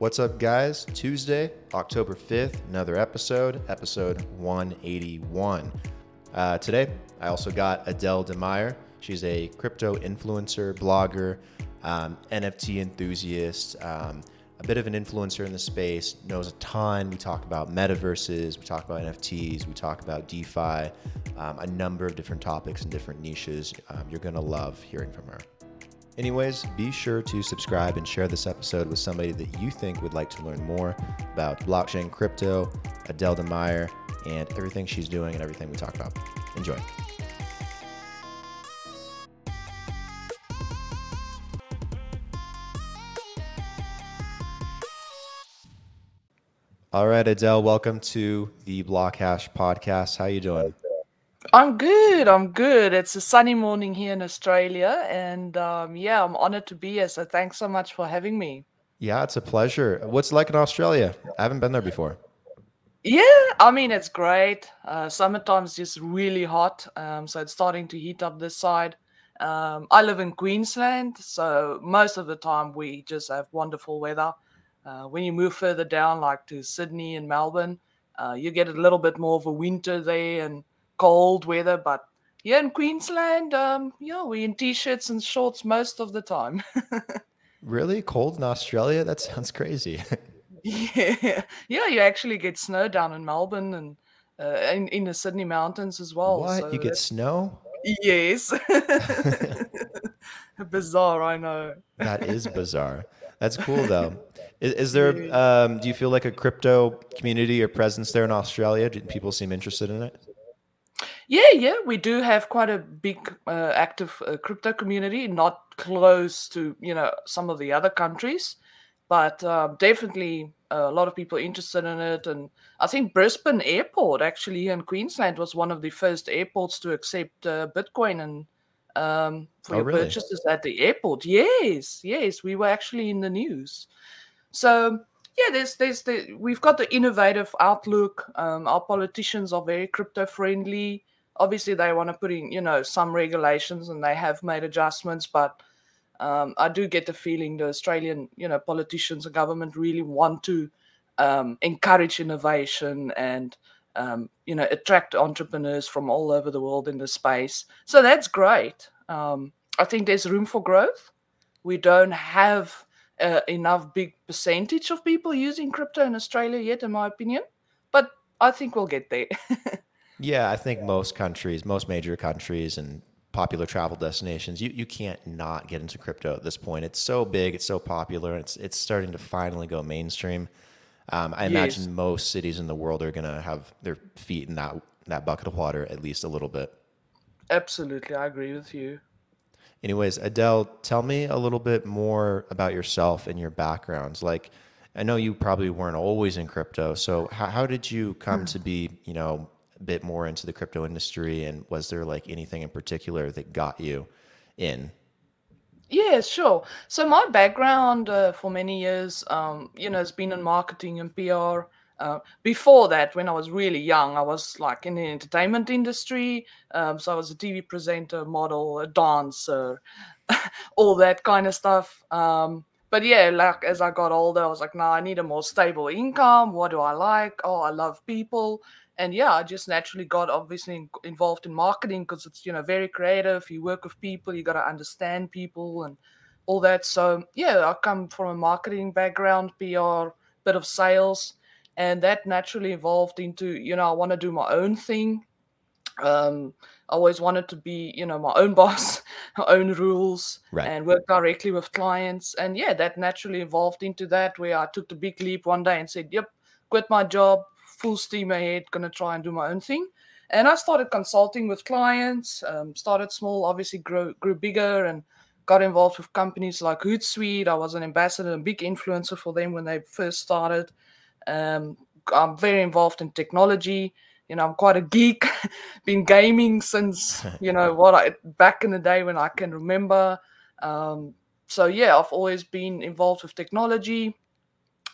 What's up, guys? Tuesday, October 5th, another episode, episode 181. Uh, today, I also got Adele DeMeyer. She's a crypto influencer, blogger, um, NFT enthusiast, um, a bit of an influencer in the space, knows a ton. We talk about metaverses, we talk about NFTs, we talk about DeFi, um, a number of different topics and different niches. Um, you're going to love hearing from her. Anyways, be sure to subscribe and share this episode with somebody that you think would like to learn more about blockchain, crypto, Adele DeMeyer, and everything she's doing and everything we talk about. Enjoy. All right, Adele, welcome to the Blockhash podcast. How you doing? I'm good. I'm good. It's a sunny morning here in Australia, and um, yeah, I'm honored to be here. So thanks so much for having me. Yeah, it's a pleasure. What's it like in Australia? I haven't been there before. Yeah, I mean it's great. Uh, summertime's just really hot, um, so it's starting to heat up this side. Um, I live in Queensland, so most of the time we just have wonderful weather. Uh, when you move further down, like to Sydney and Melbourne, uh, you get a little bit more of a winter there and cold weather. But yeah, in Queensland, um, yeah, we in t-shirts and shorts most of the time. really cold in Australia? That sounds crazy. yeah, yeah, you actually get snow down in Melbourne and uh, in in the Sydney mountains as well. What so you get snow? Yes. bizarre, I know. That is bizarre. That's cool though. Is, is there? Um, do you feel like a crypto community or presence there in Australia? Do people seem interested in it? Yeah, yeah, we do have quite a big uh, active uh, crypto community, not close to you know some of the other countries, but uh, definitely a lot of people interested in it. And I think Brisbane Airport, actually in Queensland, was one of the first airports to accept uh, Bitcoin and um, for Oh, your really? purchases at the airport. Yes, yes, we were actually in the news. So yeah, there's there's the we've got the innovative outlook. Um, our politicians are very crypto friendly. Obviously, they want to put in you know some regulations, and they have made adjustments. But um, I do get the feeling the Australian you know politicians and government really want to um, encourage innovation and um, you know attract entrepreneurs from all over the world in the space. So that's great. Um, I think there's room for growth. We don't have uh, enough big percentage of people using crypto in Australia yet, in my opinion. But I think we'll get there. Yeah, I think most countries, most major countries, and popular travel destinations, you, you can't not get into crypto at this point. It's so big, it's so popular, it's it's starting to finally go mainstream. Um, I Yes. imagine most cities in the world are gonna have their feet in that that bucket of water at least a little bit. Absolutely, I agree with you. Anyways, Adele, tell me a little bit more about yourself and your backgrounds. Like, I know you probably weren't always in crypto, so how, how did you come to be, you know, bit more into the crypto industry? And was there like anything in particular that got you in? Yeah, sure. So my background uh, for many years, um, you know, has been in marketing and PR. Uh, before that, when I was really young, I was like in the entertainment industry. Um, so I was a TV presenter, model, a dancer, all that kind of stuff. Um, but yeah, like as I got older, I was like, no, I need a more stable income. What do I like? Oh, I love people. And yeah, I just naturally got obviously in- involved in marketing because it's you know very creative. You work with people, you got to understand people and all that. So yeah, I come from a marketing background, PR, bit of sales, and that naturally evolved into you know I want to do my own thing. Um, I always wanted to be you know my own boss, my own rules, Right. and work directly with clients. And yeah, that naturally evolved into that where I took the big leap one day and said, "Yep, quit my job, full steam ahead, gonna try and do my own thing." And I started consulting with clients. Um, started small, obviously grew grew bigger, and got involved with companies like Hootsuite. I was an ambassador and big influencer for them when they first started. Um, I'm very involved in technology. You know, I'm quite a geek. Been gaming since you know what I back in the day when I can remember. Um, so yeah, I've always been involved with technology,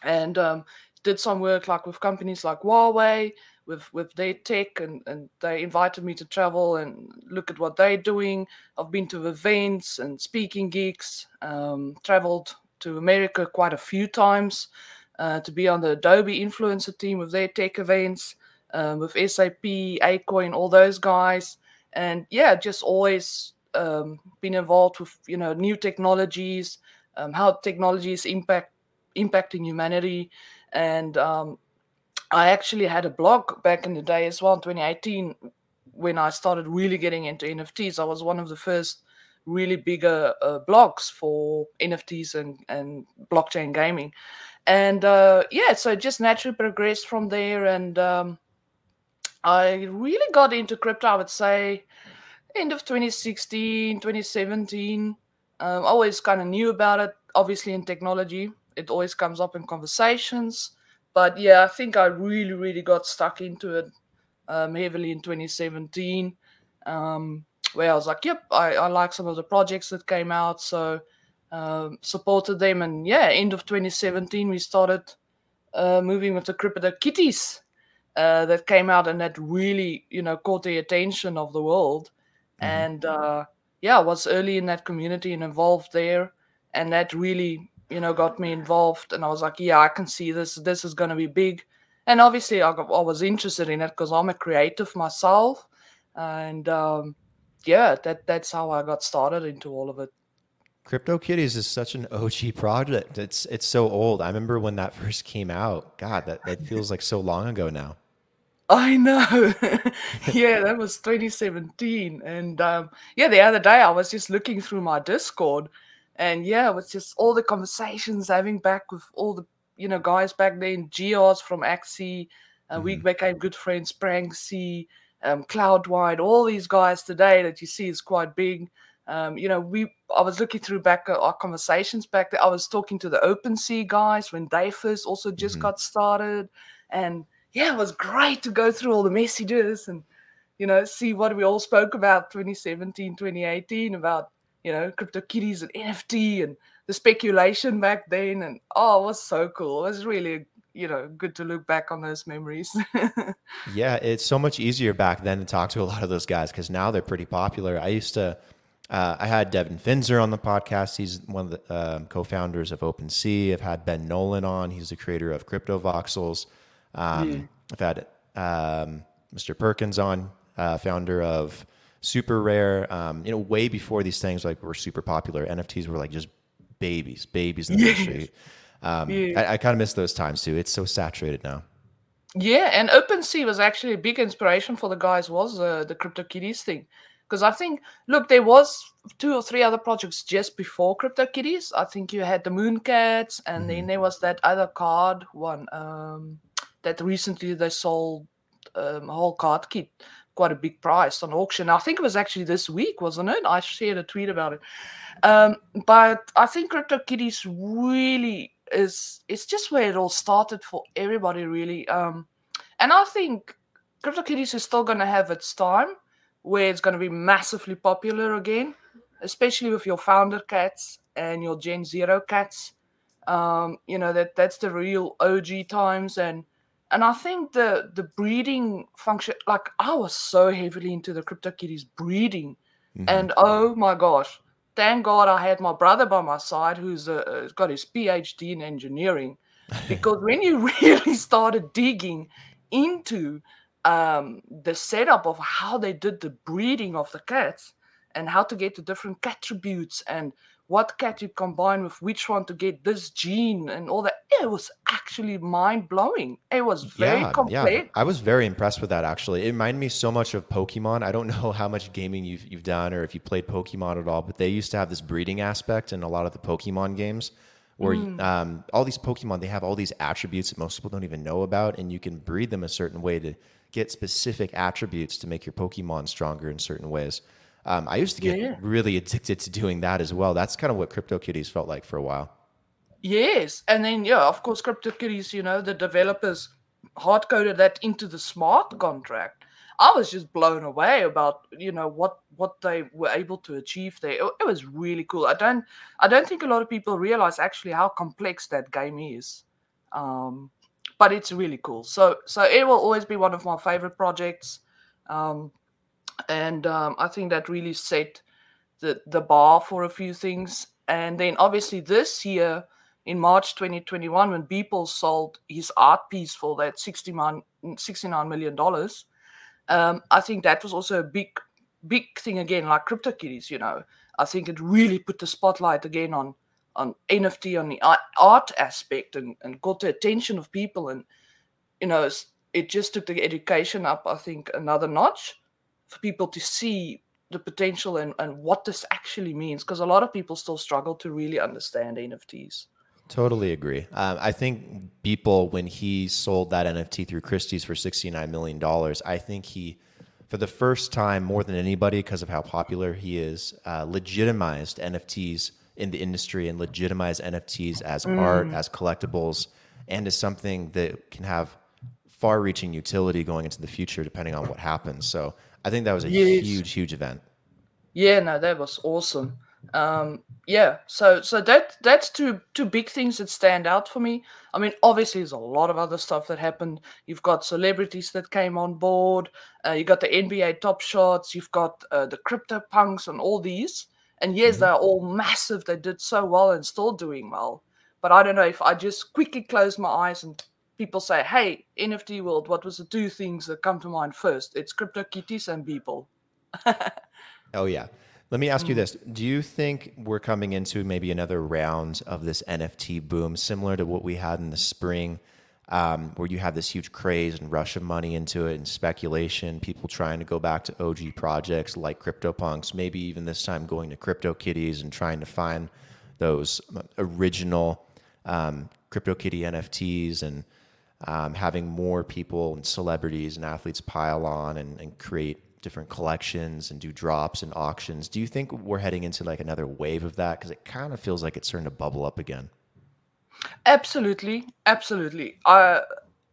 and um, did some work like with companies like Huawei, with with their tech, and and they invited me to travel and look at what they're doing. I've been to events and speaking gigs. Um, traveled to America quite a few times. uh, to be on the Adobe influencer team with their tech events, um, with SAP, Acoin, all those guys, and yeah, just always um, been involved with you know new technologies, um, how technologies impact impacting humanity, and um, I actually had a blog back in the day as well in 2018 when I started really getting into NFTs. I was one of the first really bigger uh, blogs for NFTs and, and blockchain gaming. And uh, yeah, so it just naturally progressed from there. And um, I really got into crypto, I would say, end of 2016, 2017. Um, always kind of knew about it, obviously, in technology. It always comes up in conversations. But yeah, I think I really, really got stuck into it um, heavily in 2017. Um, where I was like, yep, I, I like some of the projects that came out. So um, supported them. And yeah, end of 2017, we started uh, moving with the Crypto Kitties uh, that came out and that really, you know, caught the attention of the world. Mm-hmm. And uh, yeah, I was early in that community and involved there. And that really, you know, got me involved. And I was like, yeah, I can see this. This is going to be big. And obviously, I, got, I was interested in it because I'm a creative myself. And um, yeah, that that's how I got started into all of it. CryptoKitties is such an OG project. It's it's so old. I remember when that first came out. God, that, that feels like so long ago now. I know. yeah, that was 2017. And um, yeah, the other day I was just looking through my Discord and yeah, it was just all the conversations having back with all the you know guys back then, Jiho from Axie. Uh, mm-hmm. We became good friends, Pranksy, um, Cloudwhite, all these guys today that you see is quite big. Um, you know, we I was looking through back our conversations back there. I was talking to the OpenSea guys when they first also just mm-hmm. got started, and yeah, it was great to go through all the messages and you know see what we all spoke about 2017, 2018 about you know crypto kitties and NFT and the speculation back then, and oh, it was so cool. It was really you know good to look back on those memories. Yeah it's so much easier back then to talk to a lot of those guys because now they're pretty popular. I used to uh, i had devin finzer on the podcast. He's one of the uh, co-founders of OpenSea i've had ben nolan on. He's the creator of crypto voxels. Um, yeah. i've had um, mr perkins on uh, founder of super rare um, you know way before these things like were super popular nfts were like just babies babies in the industry um, yeah. I, I kind of miss those times too. It's so saturated now. Yeah, and OpenSea was actually a big inspiration for the guys. Was uh, the CryptoKitties thing? Because I think, look, there was two or three other projects just before CryptoKitties. I think you had the Mooncats, and mm-hmm. then there was that other card one um, that recently they sold um, a whole card kit, quite a big price on auction. I think it was actually this week, wasn't it? I shared a tweet about it. Um, but I think CryptoKitties really is it's just where it all started for everybody really um and i think CryptoKitties is still going to have its time where it's going to be massively popular again especially with your founder cats and your gen zero cats um you know that that's the real og times and and i think the the breeding function like i was so heavily into the CryptoKitties breeding mm-hmm. and oh my gosh thank God I had my brother by my side who's uh, got his PhD in engineering. Because when you really started digging into um, the setup of how they did the breeding of the cats and how to get the different attributes and what cat you combine with which one to get this gene and all that. It was actually mind blowing. It was very yeah, complex. Yeah. I was very impressed with that actually. It reminded me so much of Pokemon. I don't know how much gaming you've you've done or if you played Pokemon at all, but they used to have this breeding aspect in a lot of the Pokemon games where mm. um, all these Pokemon they have all these attributes that most people don't even know about, and you can breed them a certain way to get specific attributes to make your Pokemon stronger in certain ways. Um, I used to get yeah. really addicted to doing that as well. That's kind of what CryptoKitties felt like for a while. Yes, and then yeah, of course, CryptoKitties. You know, the developers hard coded that into the smart contract. I was just blown away about you know what what they were able to achieve there. It, it was really cool. I don't I don't think a lot of people realize actually how complex that game is. Um, but it's really cool. So so it will always be one of my favorite projects. Um, and um, I think that really set the the bar for a few things. And then obviously this year, in March 2021 when Beeple sold his art piece for that 69, $69 million. Um, I think that was also a big, big thing again, like CryptoKitties, you know. I think it really put the spotlight again on on NFT, on the art aspect and, and got the attention of people. And, you know, it just took the education up, I think, another notch for people to see the potential and, and what this actually means because a lot of people still struggle to really understand NFTs. Totally agree. Um, I think people when he sold that NFT through Christie's for $69 million, I think he, for the first time more than anybody, because of how popular he is, uh, legitimized NFTs in the industry and legitimized NFTs as mm. art, as collectibles, and as something that can have far reaching utility going into the future, depending on what happens. So I think that was a yes. huge, huge event. Yeah, no, that was awesome. Um, yeah, so so that that's two two big things that stand out for me. I mean, obviously, there's a lot of other stuff that happened. You've got celebrities that came on board. Uh, you got the NBA Top Shots. You've got uh, the Crypto Punks and all these. And yes, mm-hmm. they're all massive. They did so well and still doing well. But I don't know if I just quickly close my eyes and people say, "Hey, NFT world, what was the two things that come to mind first? It's CryptoKitties and Beeple." oh yeah. Let me ask you mm. this: Do you think we're coming into maybe another round of this NFT boom, similar to what we had in the spring, um, where you have this huge craze and rush of money into it and speculation, people trying to go back to OG projects like CryptoPunks, maybe even this time going to CryptoKitties and trying to find those original um, CryptoKitty NFTs and um, having more people and celebrities and athletes pile on and, and, create different collections and do drops and auctions. Do you think we're heading into like another wave of that? Because it kind of feels like it's starting to bubble up again. Absolutely, absolutely. I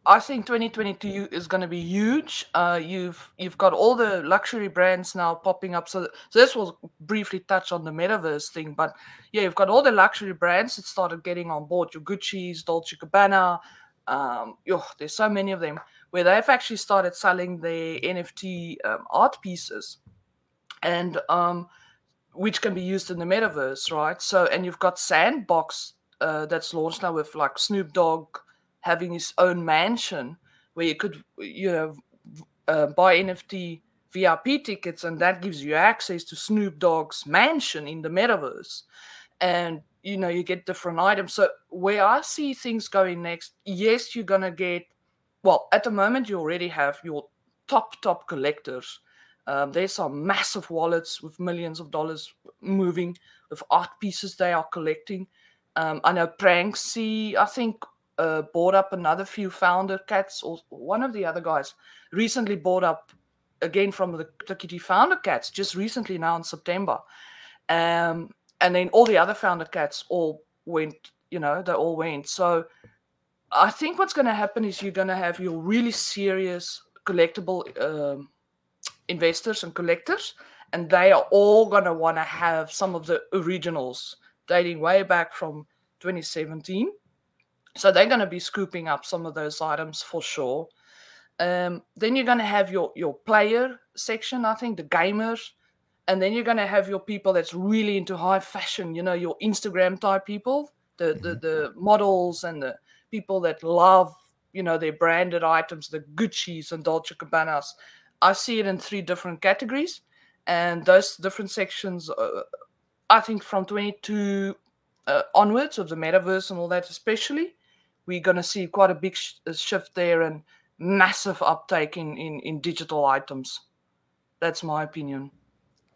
I think 2022 is going to be huge. Uh, you've you've got all the luxury brands now popping up. So, so this will briefly touch on the metaverse thing, but yeah, you've got all the luxury brands that started getting on board. Your Gucci's, Dolce Gabbana, um, oh, there's so many of them where they've actually started selling their NFT um, art pieces, and um, which can be used in the metaverse, right? So, and you've got Sandbox uh, that's launched now with like Snoop Dogg having his own mansion where you could, you know, uh, buy NFT VIP tickets, and that gives you access to Snoop Dogg's mansion in the metaverse. And you know you get different items. So where i see things going next yes you're gonna get well at the moment you already have your top top collectors. Um, there's some massive wallets with millions of dollars moving with art pieces they are collecting. Um, i know pranksy i think uh, bought up another few founder cats or one of the other guys recently bought up again from the, kitty founder cats just recently now in september. Um, and then all the other founder cats all went you know they all went. So i think what's going to happen is you're going to have your really serious collectible um, investors and collectors and they are all going to want to have some of the originals dating way back from 2017 so they're going to be scooping up some of those items for sure. Um, then you're going to have your your player section i think the gamers and then you're going to have your people that's really into high fashion you know your instagram type people the mm-hmm. the, the models and the people that love you know their branded items the gucci's and dolce gabbana's i see it in three different categories and those different sections uh, i think from 22 uh, onwards of the metaverse and all that especially we're going to see quite a big sh- shift there and massive uptake in, in in digital items. That's my opinion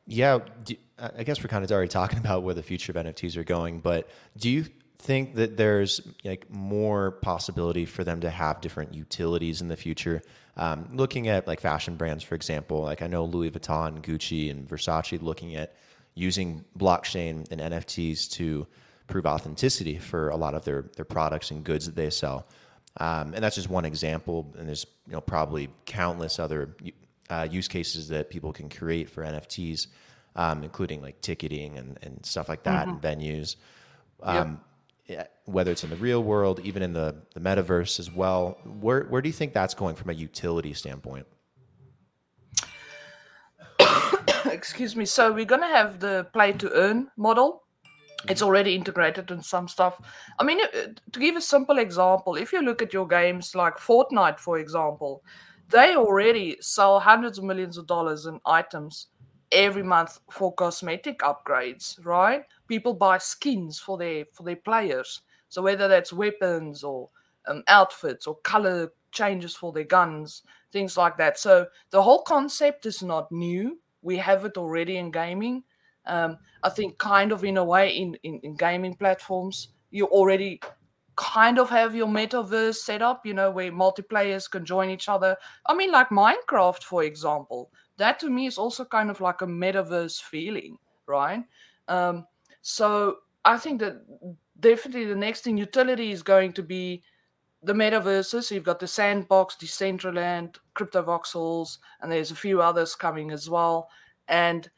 yeah, do, I guess we're kind of already talking about where the future of NFTs are going, but do you think that there's like more possibility for them to have different utilities in the future? Um, looking at like fashion brands, for example, like I know Louis Vuitton, Gucci, and Versace looking at using blockchain and NFTs to prove authenticity for a lot of their their products and goods that they sell. Um, and that's just one example, and there's you know probably countless other uh, use cases that people can create for NFTs, um, including like ticketing and, and stuff like that, mm-hmm. and venues. Um, yep. Whether it's in the real world, even in the, the metaverse as well, where where do you think that's going from a utility standpoint? Excuse me. So we're gonna have the play to earn model. It's already integrated in some stuff. I mean, uh, to give a simple example, if you look at your games like Fortnite, for example, they already sell hundreds of millions of dollars in items every month for cosmetic upgrades, right? People buy skins for their for their players. So whether that's weapons or um, outfits or color changes for their guns, things like that. So the whole concept is not new. We have it already in gaming. Um, I think kind of in a way in, in, in gaming platforms, you already kind of have your metaverse set up, you know, where multiplayers can join each other. I mean, like Minecraft, for example, that to me is also kind of like a metaverse feeling, right? Um, so I think that definitely the next thing utility is going to be the metaverses. So you've got the Sandbox, Decentraland, CryptoVoxels, and there's a few others coming as well. And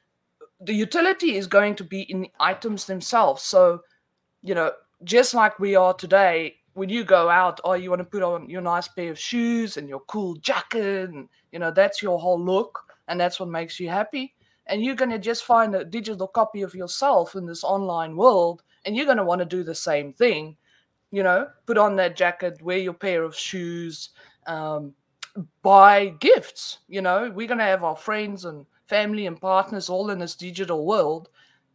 the utility is going to be in the items themselves. So, you know, just like we are today, when you go out, oh, you want to put on your nice pair of shoes and your cool jacket, and you know, that's your whole look, and that's what makes you happy. And you're going to just find a digital copy of yourself in this online world, and you're going to want to do the same thing. You know, put on that jacket, wear your pair of shoes, um, buy gifts. You know, we're going to have our friends and family and partners all in this digital world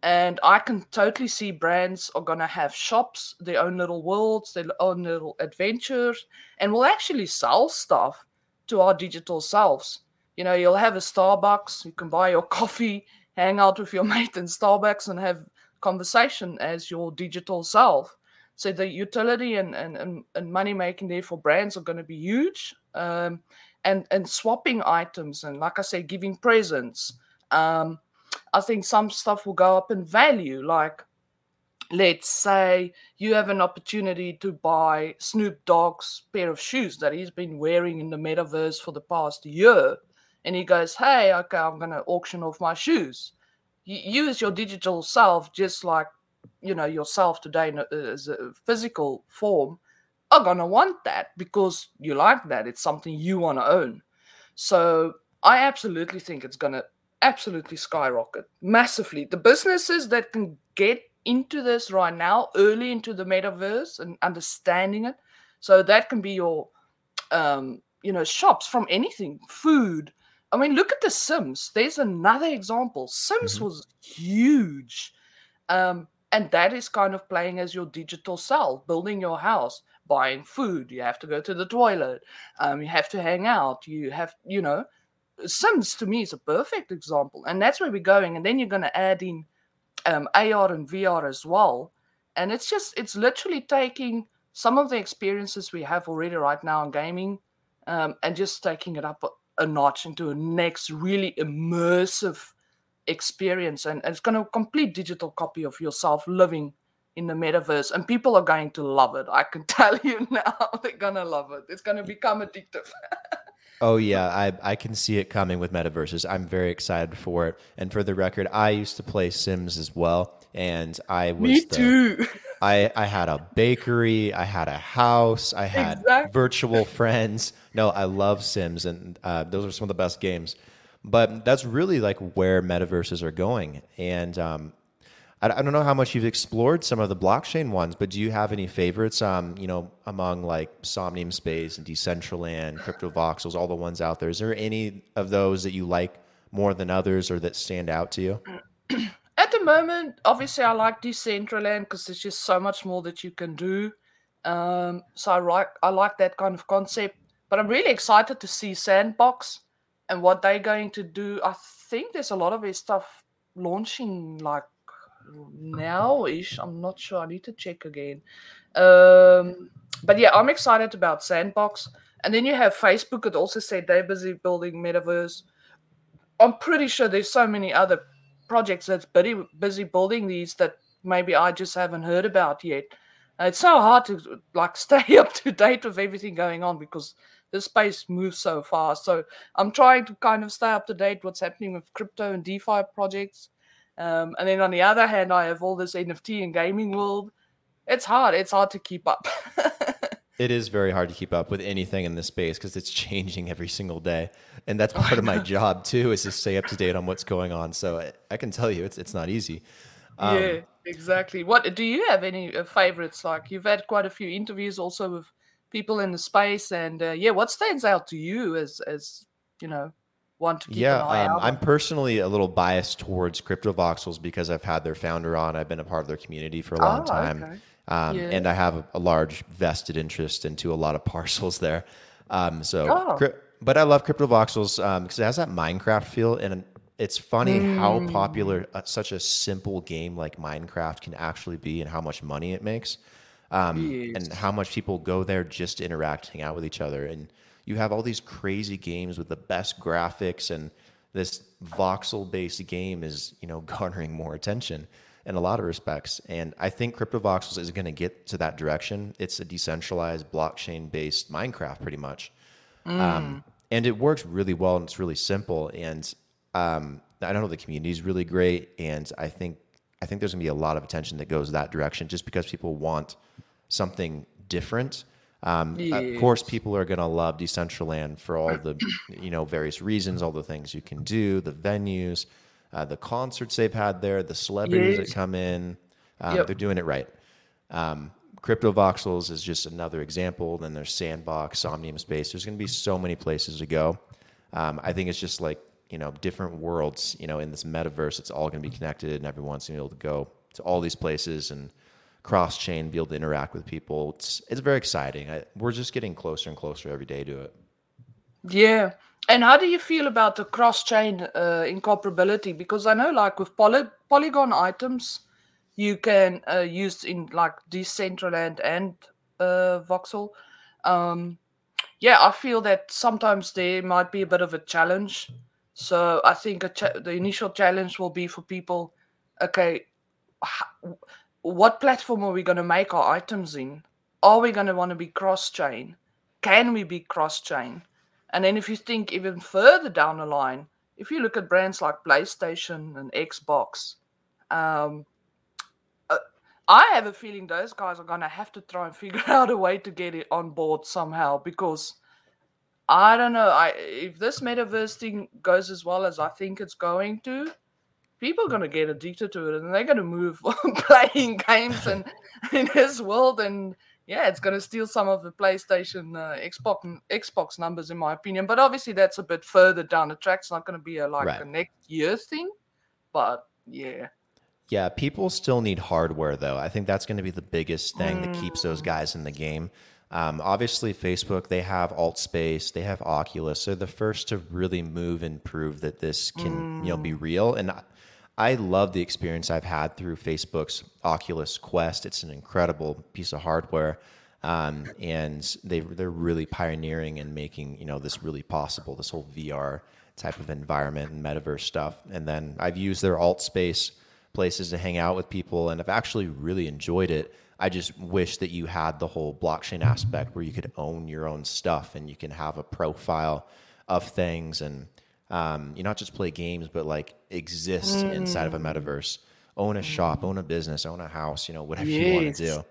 and I can totally see brands are going to have shops, their own little worlds, their own little adventures, and will actually sell stuff to our digital selves. You know, you'll have a Starbucks, you can buy your coffee, hang out with your mate in Starbucks, and have conversation as your digital self. So the utility and, and, and, money making there for brands are going to be huge. Um, and, and swapping items, and like I say, giving presents. Um, I think some stuff will go up in value. Like, let's say you have an opportunity to buy Snoop Dogg's pair of shoes that he's been wearing in the metaverse for the past year. And he goes, Hey, okay, I'm going to auction off my shoes. You use your digital self just like, you know, yourself today as a physical form are going to want that because you like that. It's something you want to own. So I absolutely think it's going to absolutely skyrocket massively. The businesses that can get into this right now, early into the metaverse and understanding it, so that can be your, um, you know, shops from anything, food. I mean, look at the Sims. There's another example. Sims mm-hmm. was huge. Um, and that is kind of playing as your digital self, building your house, buying food. You have to go to the toilet. Um, you have to hang out. You have, you know, Sims to me is a perfect example, and that's where we're going. And then you're going to add in um, AR and VR as well, and it's just it's literally taking some of the experiences we have already right now in gaming, um, and just taking it up a, a, notch into a next really immersive experience, and, and it's going to complete digital copy of yourself living in the metaverse, and people are going to love it. I can tell you now, they're going to love it. It's going to become addictive. Oh yeah, I I can see it coming with metaverses. I'm very excited for it. And for the record, I used to play Sims as well, and I was me the, too. I I had a bakery, I had a house, I had exactly. virtual friends. No, I love Sims, and uh, those are some of the best games. But that's really like where metaverses are going, and um, I, don't know how much you've explored some of the blockchain ones, but do you have any favorites? Um, you know, among like Somnium Space and Decentraland, Crypto Voxels, all the ones out there. Is there any of those that you like more than others, or that stand out to you? At the moment, obviously, I like Decentraland because there's just so much more that you can do. Um, so I like I like that kind of concept. But I'm really excited to see Sandbox and what they're going to do. I think there's a lot of their stuff launching like now ish. I'm not sure. I need to check again. Um, but yeah, I'm excited about Sandbox. And then you have Facebook that also said they're busy building metaverse. I'm pretty sure there's so many other projects that's busy busy building these that maybe I just haven't heard about yet. It's so hard to like stay up to date with everything going on because the space moves so fast. So I'm trying to kind of stay up to date what's happening with crypto and DeFi projects. Um, and then on the other hand, I have all this NFT and gaming world. It's hard. It's hard to keep up. it is very hard to keep up with anything in this space because it's changing every single day, and that's part of my job too, is to stay up to date on what's going on. So I, I can tell you, it's it's not easy. Um, Yeah, exactly. What do you have any uh, favorites? Like you've had quite a few interviews also with people in the space, and uh, yeah, what stands out to you as as you know one to keep Yeah, an eye um, out I'm personally a little biased towards Crypto Voxels because I've had their founder on. I've been a part of their community for a long Ah, time, okay. um, Yeah. and I have a, a large vested interest into a lot of parcels there. Um, so, Oh. cryp- but I love Crypto Voxels because it has that Minecraft feel, and it's funny how Mm. popular uh, such a simple game like Minecraft can actually be, and how much money it makes um, and how much people go there just to interact, hang out with each other. And you have all these crazy games with the best graphics, and this voxel-based game is, you know, garnering more attention in a lot of respects. And I think CryptoVoxels is going to get to that direction. It's a decentralized blockchain-based Minecraft, pretty much um, and it works really well and it's really simple and um, i don't know the community is really great and i think i think there's going to be a lot of attention that goes that direction just because people want something different um, of course people are going to love decentraland for all the you know various reasons all the things you can do the venues uh, the concerts they've had there the celebrities that come in um, Yep. they're doing it right um, CryptoVoxels is just another example. Then there's Sandbox, Somnium Space. There's going to be so many places to go. Um, I think it's just like you know different worlds. You know, in this metaverse, it's all going to be connected, and everyone's going to be able to go to all these places and cross chain, be able to interact with people. It's it's very exciting. I, we're just getting closer and closer every day to it. Yeah. And how do you feel about the cross-chain uh, incorporability? Because I know, like with poly- Polygon items, you can uh, use in like Decentraland and uh, Voxel. Um, yeah, I feel that sometimes there might be a bit of a challenge. So I think cha- the initial challenge will be for people. Okay, what platform are we going to make our items in? Are we going to want to be cross-chain? Can we be cross-chain? And then if you think even further down the line, if you look at brands like PlayStation and Xbox, um, uh, I have a feeling those guys are going to have to try and figure out a way to get it on board somehow because I don't know. I if this metaverse thing goes as well as I think it's going to, people are going to get addicted to it and they're going to move on playing games and in this world and yeah, it's going to steal some of the PlayStation, uh, Xbox, Xbox numbers, in my opinion. But obviously, that's a bit further down the track. It's not going to be a like Right. a next year thing. But yeah, Yeah, people still need hardware though. I think that's going to be the biggest thing that keeps those guys in the game. Um, obviously, Facebook they have Altspace, they have Oculus. They're the first to really move and prove that this can you know be real. And I, love the experience I've had through Facebook's Oculus Quest. It's an incredible piece of hardware. Um, and they they're really pioneering and making you know this really possible. This whole VR type of environment and metaverse stuff. And then I've used their Altspace places to hang out with people, and I've actually really enjoyed it. I just wish that you had the whole blockchain aspect where you could own your own stuff and you can have a profile of things and um, you not just play games, but like exist inside of a metaverse, own a shop, own a business, own a house, you know, whatever you want to do.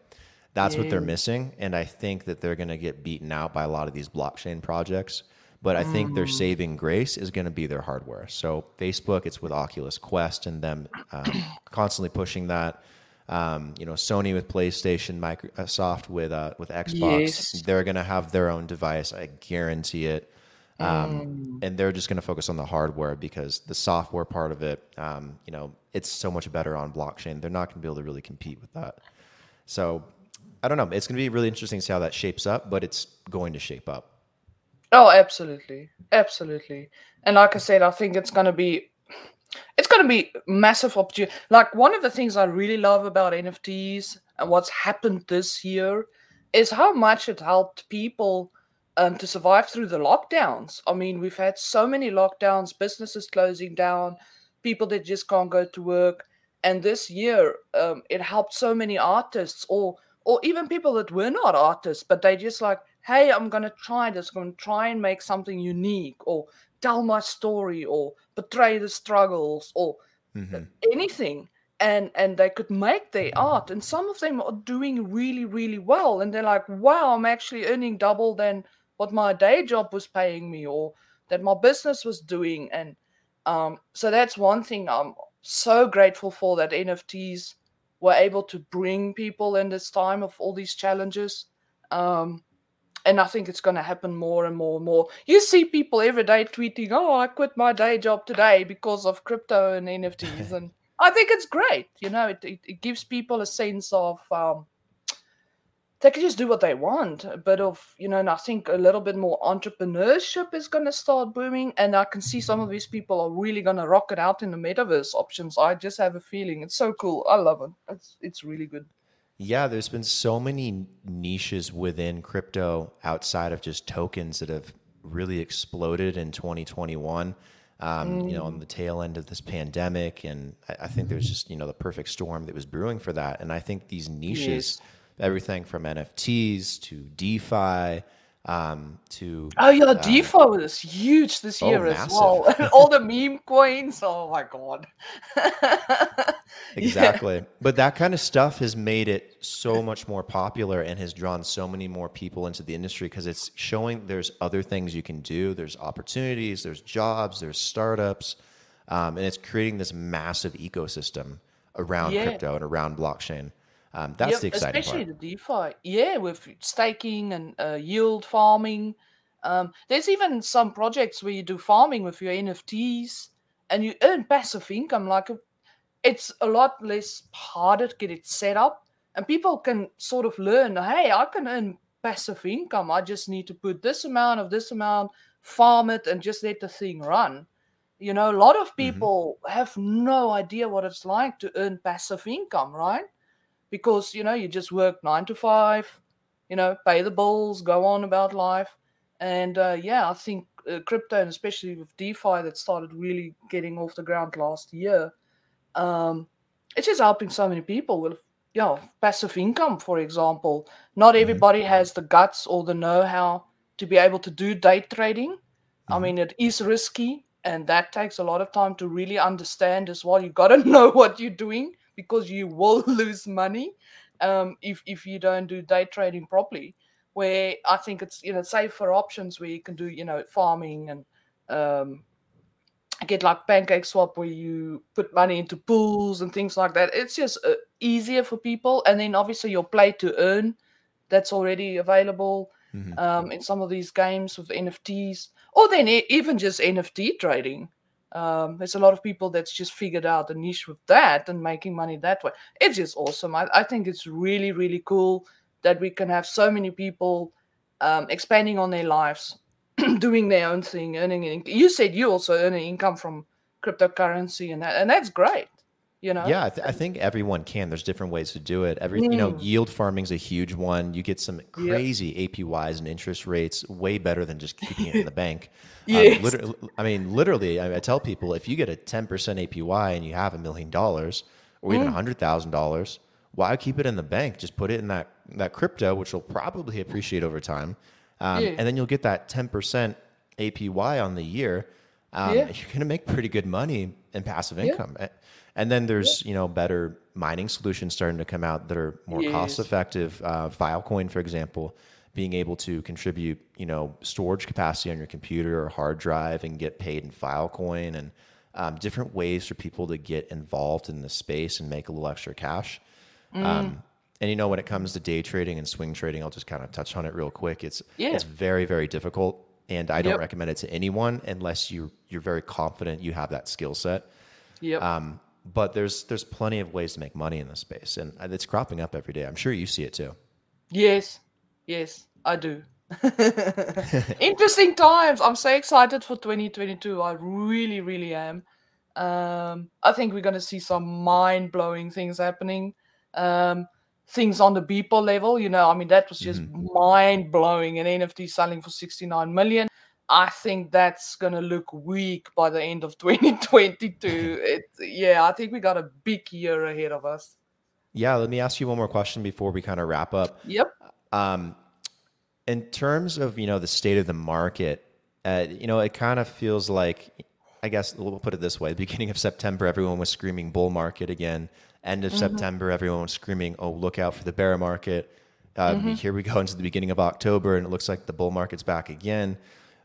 That's what they're missing. And I think that they're going to get beaten out by a lot of these blockchain projects. But I think their saving grace is going to be their hardware. So Facebook, it's with Oculus Quest and them um, constantly pushing that. Um, you know, Sony with PlayStation, Microsoft with uh, with Xbox, Yes. they're going to have their own device. I guarantee it. Um, And they're just going to focus on the hardware because the software part of it, um, you know, it's so much better on blockchain. They're not going to be able to really compete with that. So I don't know. It's going to be really interesting to see how that shapes up, but it's going to shape up. Oh, absolutely, absolutely. And like I said, I think it's going to be, it's going to be massive opportunity. Like one of the things I really love about NFTs and what's happened this year is how much it helped people um, to survive through the lockdowns. I mean, we've had so many lockdowns, businesses closing down, people that just can't go to work. And this year, um, it helped so many artists, or or even people that were not artists, but they just like, hey, I'm gonna try this, I'm gonna try and make something unique, or tell my story, or portray the struggles, or hmm anything. And and they could make their art. And some of them are doing really really well. And they're like wow i'm actually earning double than what my day job was paying me or that my business was doing and um so that's one thing i'm so grateful for that NFTs were able to bring people in this time of all these challenges. Um, and I think it's going to happen more and more and more. You see people every day tweeting, "Oh, I quit my day job today because of crypto and NFTs," and I think it's great. You know, it, it, it gives people a sense of um, they can just do what they want. A bit of, you know, and I think a little bit more entrepreneurship is going to start booming. And I can see some of these people are really going to rock it out in the metaverse options. I just have a feeling it's so cool. I love it. It's it's really good. Yeah, there's been so many niches within crypto outside of just tokens that have really exploded in 2021. Um, mm. You know, on the tail end of this pandemic, and I, I, think there's just you know the perfect storm that was brewing for that. And I think these niches, yes. Everything from NFTs to DeFi, um, to oh yeah, um, DeFi was huge this oh, year oh, as well. All the meme coins. Oh my god. exactly, yeah. but that kind of stuff has made it so much more popular and has drawn so many more people into the industry because it's showing there's other things you can do. There's opportunities. There's jobs. There's startups, um, and it's creating this massive ecosystem around yeah. crypto and around blockchain. Um, that's yep, the exciting especially part. the DeFi. Yeah, with staking and uh, yield farming. Um, there's even some projects where you do farming with your NFTs and you earn passive income. Like uh, it's a lot less harder to get it set up, and people can sort of learn. Hey, I can earn passive income. I just need to put this amount of this amount, farm it, and just let the thing run. You know, a lot of mm-hmm. people mm-hmm. have no idea what it's like to earn passive income, right? Because you know you just work nine to five, you know, pay the bills, go on about life, and uh, yeah, I think uh, crypto and especially with DeFi that started really getting off the ground last year, um, it's just helping so many people with you know passive income, for example. Not mm-hmm. everybody mm-hmm. has the guts or the know-how to be able to do day trading. Mm-hmm. I mean, it is risky, and that takes a lot of time to really understand as well. You got to know what you're doing because you will lose money um, if if you don't do day trading properly. Where I think it's you know safer options where you can do you know farming and um, get like PancakeSwap where you put money into pools and things like that. It's just uh, easier for people, and then obviously your play to earn that's already available mm-hmm. um, in some of these games with NFTs, or then even just NFT trading. Um, there's a lot of people that's just figured out a niche with that and making money that way. It's just awesome. I, I think it's really, really cool that we can have so many people um, expanding on their lives, doing their own thing, earning. You said you also earn income from cryptocurrency, and that, and that's great you know yeah I, th- I, think everyone can there's different ways to do it every mm. you know mm. yield farming is a huge one you get some crazy yep. apys and interest rates way better than just keeping it in the bank yes. Um, literally, i mean literally I, I, tell people if you get a 10% apy and you have a million dollars or even a mm. hundred thousand dollars why keep it in the bank just put it in that that crypto which will probably appreciate over time um, yeah. and then you'll get that 10% apy on the year um, yeah. you're going to make pretty good money in passive income yeah. And then there's you know better mining solutions starting to come out that are more yes. cost effective. Uh, Filecoin, for example, being able to contribute you know storage capacity on your computer or hard drive and get paid in Filecoin and um, different ways for people to get involved in the space and make a little extra cash. Mm. Um, and you know when it comes to day trading and swing trading, I'll just kind of touch on it real quick. It's yeah. it's very very difficult, and I don't recommend it to anyone unless you you're very confident you have that skill set. Yep. Um, but there's there's plenty of ways to make money in this space, and it's cropping up every day. I'm sure you see it too. Yes, yes, I do. Interesting times. I'm so excited for 2022. I really, really am. Um, I think we're going to see some mind blowing things happening. Um, things on the Beeple level, you know, I mean, that was just mm-hmm. mind blowing. An NFT selling for 69 million. I think that's going to look weak by the end of 2022. it, yeah, I think we got a big year ahead of us. Yeah, let me ask you one more question before we kind of wrap up. Yep. Um, in terms of you know the state of the market, uh, you know it kind of feels like, I guess we'll put it this way: the beginning of September, everyone was screaming bull market again. End of mm-hmm. September, everyone was screaming, "Oh, look out for the bear market." Uh, mm-hmm. Here we go into the beginning of October, and it looks like the bull market's back again.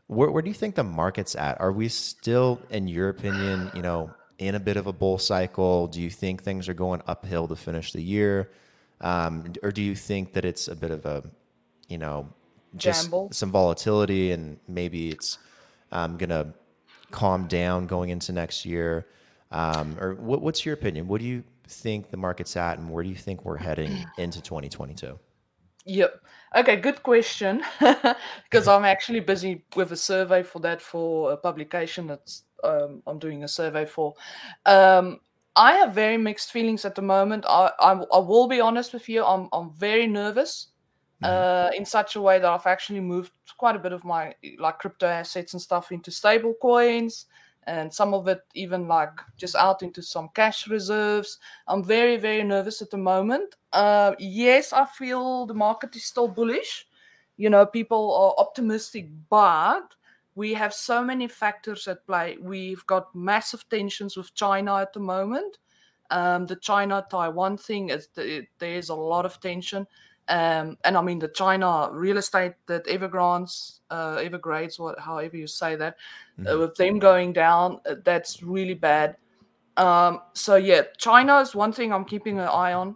Where, where do you think the market's at? Are we still, in your opinion, you know, in a bit of a bull cycle? Do you think things are going uphill to finish the year? Um, or do you think that it's a bit of a, you know, just Gamble. some volatility and maybe it's um, going to calm down going into next year? Um, or what, what's your opinion? What do you think the market's at and where do you think we're heading into 2022? Yep. Okay, good question. Because I'm actually busy with a survey for that for a publication that's um, I'm doing a survey for. Um, I have very mixed feelings at the moment. I, I, I will be honest with you. I'm I'm very nervous. Uh, in such a way that I've actually moved quite a bit of my like crypto assets and stuff into stable coins and some of it even like just out into some cash reserves. I'm very, very nervous at the moment. Uh, yes, I feel the market is still bullish. You know, people are optimistic, but we have so many factors at play. We've got massive tensions with China at the moment. Um, the China Taiwan thing is the, there's a lot of tension. Um, and I mean the China real estate that Evergrande's, uh, Evergrades, or however you say that, uh, with them going down, uh, that's really bad. Um, so yeah, China is one thing I'm keeping an eye on,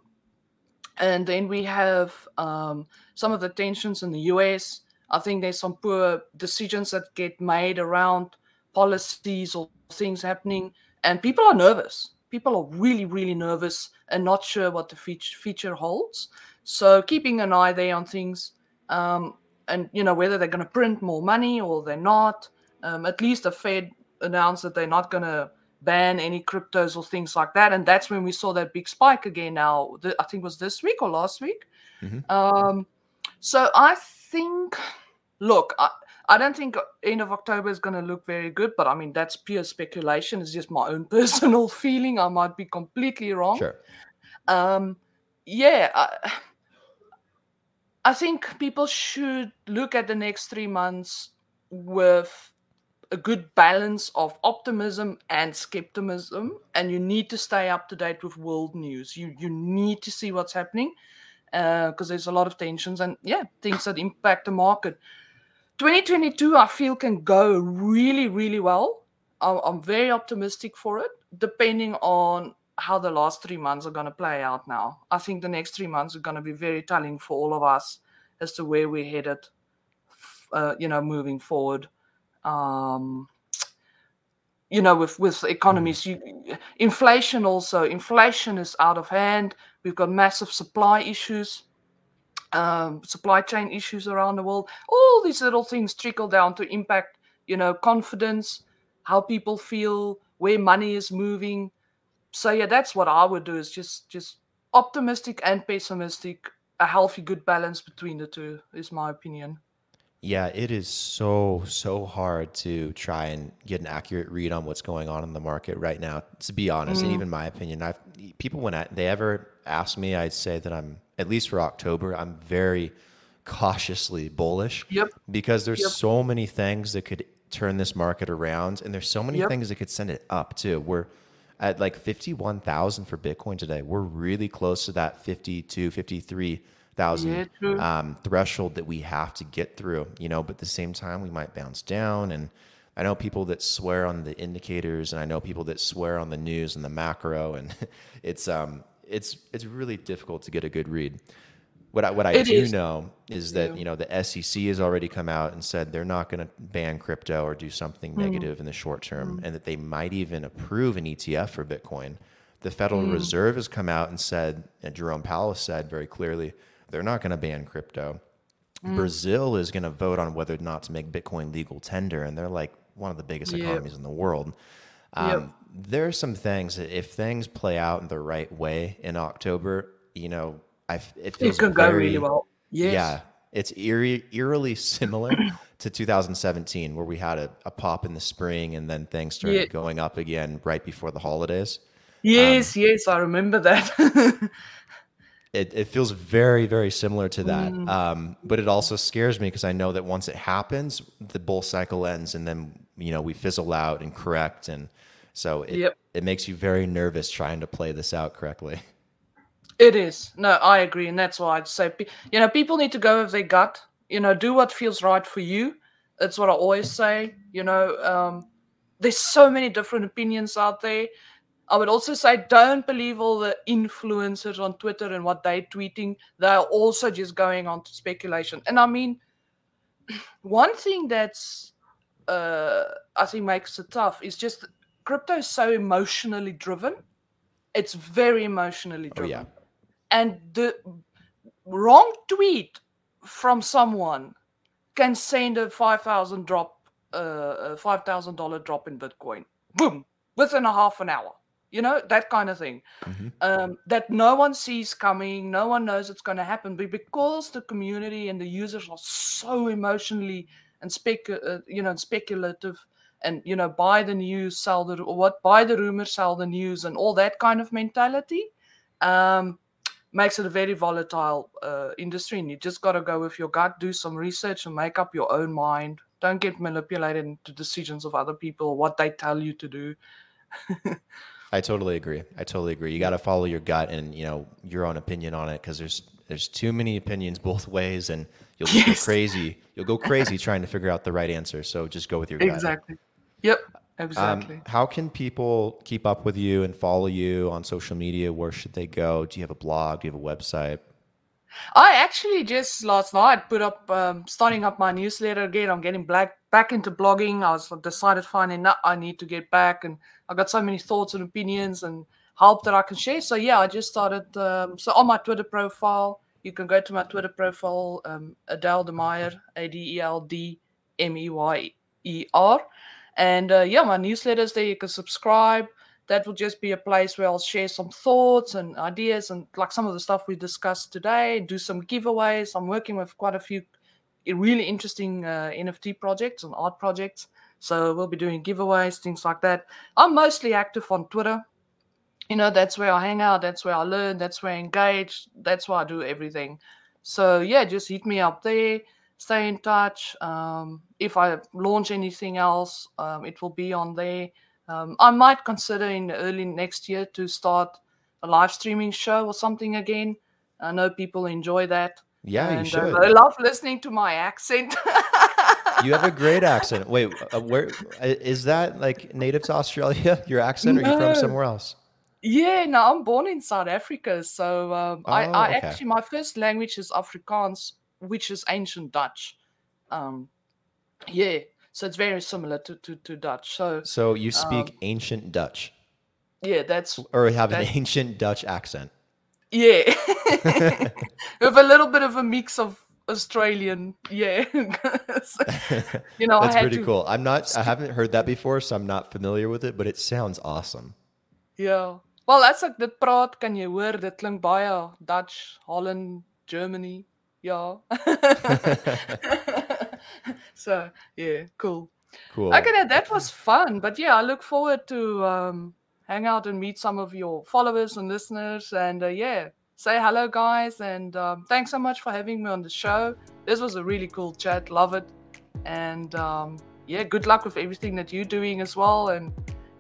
and then we have um, some of the tensions in the US. I think there's some poor decisions that get made around policies or things happening, and people are nervous. People are really, really nervous and not sure what the future holds. So keeping an eye there on things, um, and you know whether they're going to print more money or they're not. Um, at least the Fed announced that they're not going to ban any cryptos or things like that, and that's when we saw that big spike again. Now th- I think it was this week or last week. Mhm. Um, so I think, look, I, I don't think end of October is going to look very good, but I mean that's pure speculation. It's just my own personal feeling. I might be completely wrong. Sure. Um, yeah, I, I think people should look at the next three months with a good balance of optimism and skepticism, and you need to stay up to date with world news. You you need to see what's happening uh, because there's a lot of tensions and yeah, things that impact the market. 2022, I feel can go really really well. I'm, I'm very optimistic for it, depending on how the last three months are going to play out now. I think the next three months are going to be very telling for all of us as to where we're headed, uh, you know, moving forward. Um, you know, with with economies, you, inflation also. Inflation is out of hand. We've got massive supply issues, um, supply chain issues around the world. All these little things trickle down to impact, you know, confidence, how people feel, where money is moving so yeah that's what i would do is just just optimistic and pessimistic a healthy good balance between the two is my opinion Yeah, it is so, so hard to try and get an accurate read on what's going on in the market right now. To be honest, and mm. even my opinion, I've people when I, they ever ask me, I'd say that I'm at least for October, I'm very cautiously bullish. Yep. Because there's Yep. so many things that could turn this market around, and there's so many Yep. things that could send it up too. We're at like 51,000 for Bitcoin today. We're really close to that 52, 53,000 Yeah, um, threshold that we have to get through, you know, but at the same time, we might bounce down. And I know people that swear on the indicators and I know people that swear on the news and the macro. And it's, um, it's, it's really difficult to get a good read. What I, what I It do is. know is that, Yeah. you know, the SEC has already come out and said they're not going to ban crypto or do something Hmm. negative in the short term and that they might even approve an ETF for Bitcoin. The Federal Hmm. Reserve has come out and said, and Jerome Powell said very clearly, they're not going to ban crypto. Hmm. Brazil is going to vote on whether or not to make Bitcoin legal tender, and they're like one of the biggest Yep. economies in the world. Um, There are some things that if things play out in the right way in October, you know, I it feels it could go very- really well yes yeah, it's eerie, eerily similar to 2017, where we had a, a pop in the spring and then things started Yeah. going up again right before the holidays. yes yes i remember that It, it feels very, very similar to that. Mm. Um, but it also scares me because I know that once it happens, the bull cycle ends and then, you know, we fizzle out and correct. And so it, Yep. it makes you very nervous trying to play this out correctly. It is. No, I agree, and that's why I'd say, you know, people need to go with their gut. You know, do what feels right for you. That's what I always say. You know, um, there's so many different opinions out there. I would also say don't believe all the influencers on Twitter and what they're tweeting. They're also just going on to speculation. And I mean, one thing that's uh, I think makes it tough is just crypto is so emotionally driven. It's very emotionally driven. Oh, yeah. And the wrong tweet from someone can send a 5000 drop uh, a $5000 drop in bitcoin. Boom within a half an hour you know that kind of thing. Mm-hmm. um, that no one sees coming no one knows it's going to happen but because the community and the users are so emotionally and spec uh, you know speculative and you know buy the news sell the what buy the rumor sell the news and all that kind of mentality. Um, makes it a very volatile uh, industry and you just got to go with your gut do some research and make up your own mind don't get manipulated into decisions of other people what they tell you to do I totally agree. I totally agree. You got to follow your gut and you know your own opinion on it because there's there's too many opinions both ways, and you'll yes. go crazy. You'll go crazy trying to figure out the right answer. So just go with your gut. Exactly. Yep. Exactly. Um, how can people keep up with you and follow you on social media? Where should they go? Do you have a blog? Do you have a website? I actually just last night put up um, starting up my newsletter again. I'm getting black back into blogging. I was decided finally that I need to get back, and I got so many thoughts and opinions and help that I can share. So yeah, I just started. Um, so on my Twitter profile, you can go to my Twitter profile, um, Adel de Meyer, A D E L D M E Y E R, and uh, yeah, my newsletters there. You can subscribe that will just be a place where I'll share some thoughts and ideas and like some of the stuff we discussed today, do some giveaways. I'm working with quite a few really interesting uh, NFT projects and art projects. So we'll be doing giveaways, things like that. I'm mostly active on Twitter. You know, that's where I hang out, that's where I learn, that's where I engage, that's where I do everything. So yeah, just hit me up there, stay in touch. Um, if I launch anything else, um, it will be on there. Um, I might consider in early next year to start a live streaming show or something again. I know people enjoy that. Yeah, and, you uh, should. Uh, I love listening to my accent. you have a great accent. Wait, uh, where is that? Like native to Australia? Your accent, no. or are you from somewhere else? Yeah, no, I'm born in South Africa. So um, oh, I, I okay. actually my first language is Afrikaans, which is ancient Dutch. Um, yeah, so it's very similar to, to, to Dutch. So so you speak um, ancient Dutch. Yeah, that's or have an ancient Dutch accent. Yeah, with a little bit of a mix of Australian. Yeah, you know, that's pretty cool. I'm not. I haven't heard that before, so I'm not familiar with it. But it sounds awesome. Yeah. Well, as ek dit praat, kan jy hoor dit klink baie Dutch, Holland, Germany. Ja. so yeah, cool. Cool. Okay, that was fun. But yeah, I look forward to um, hang out and meet some of your followers and listeners. And uh, yeah, say hello, guys. And um, thanks so much for having me on the show. This was a really cool chat. Love it. And um, yeah, good luck with everything that you're doing as well. And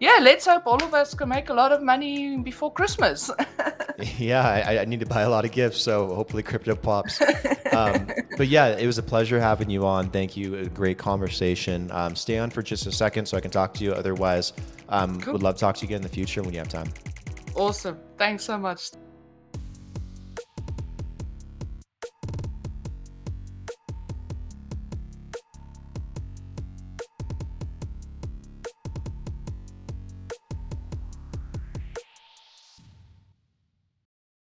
yeah, let's hope all of us can make a lot of money before Christmas. yeah, I, I, need to buy a lot of gifts, so hopefully crypto pops. Um, but yeah, it was a pleasure having you on. Thank you. A great conversation. Um, stay on for just a second so I can talk to you. Otherwise, um, cool. would love to talk to you again in the future when you have time. Awesome. Thanks so much.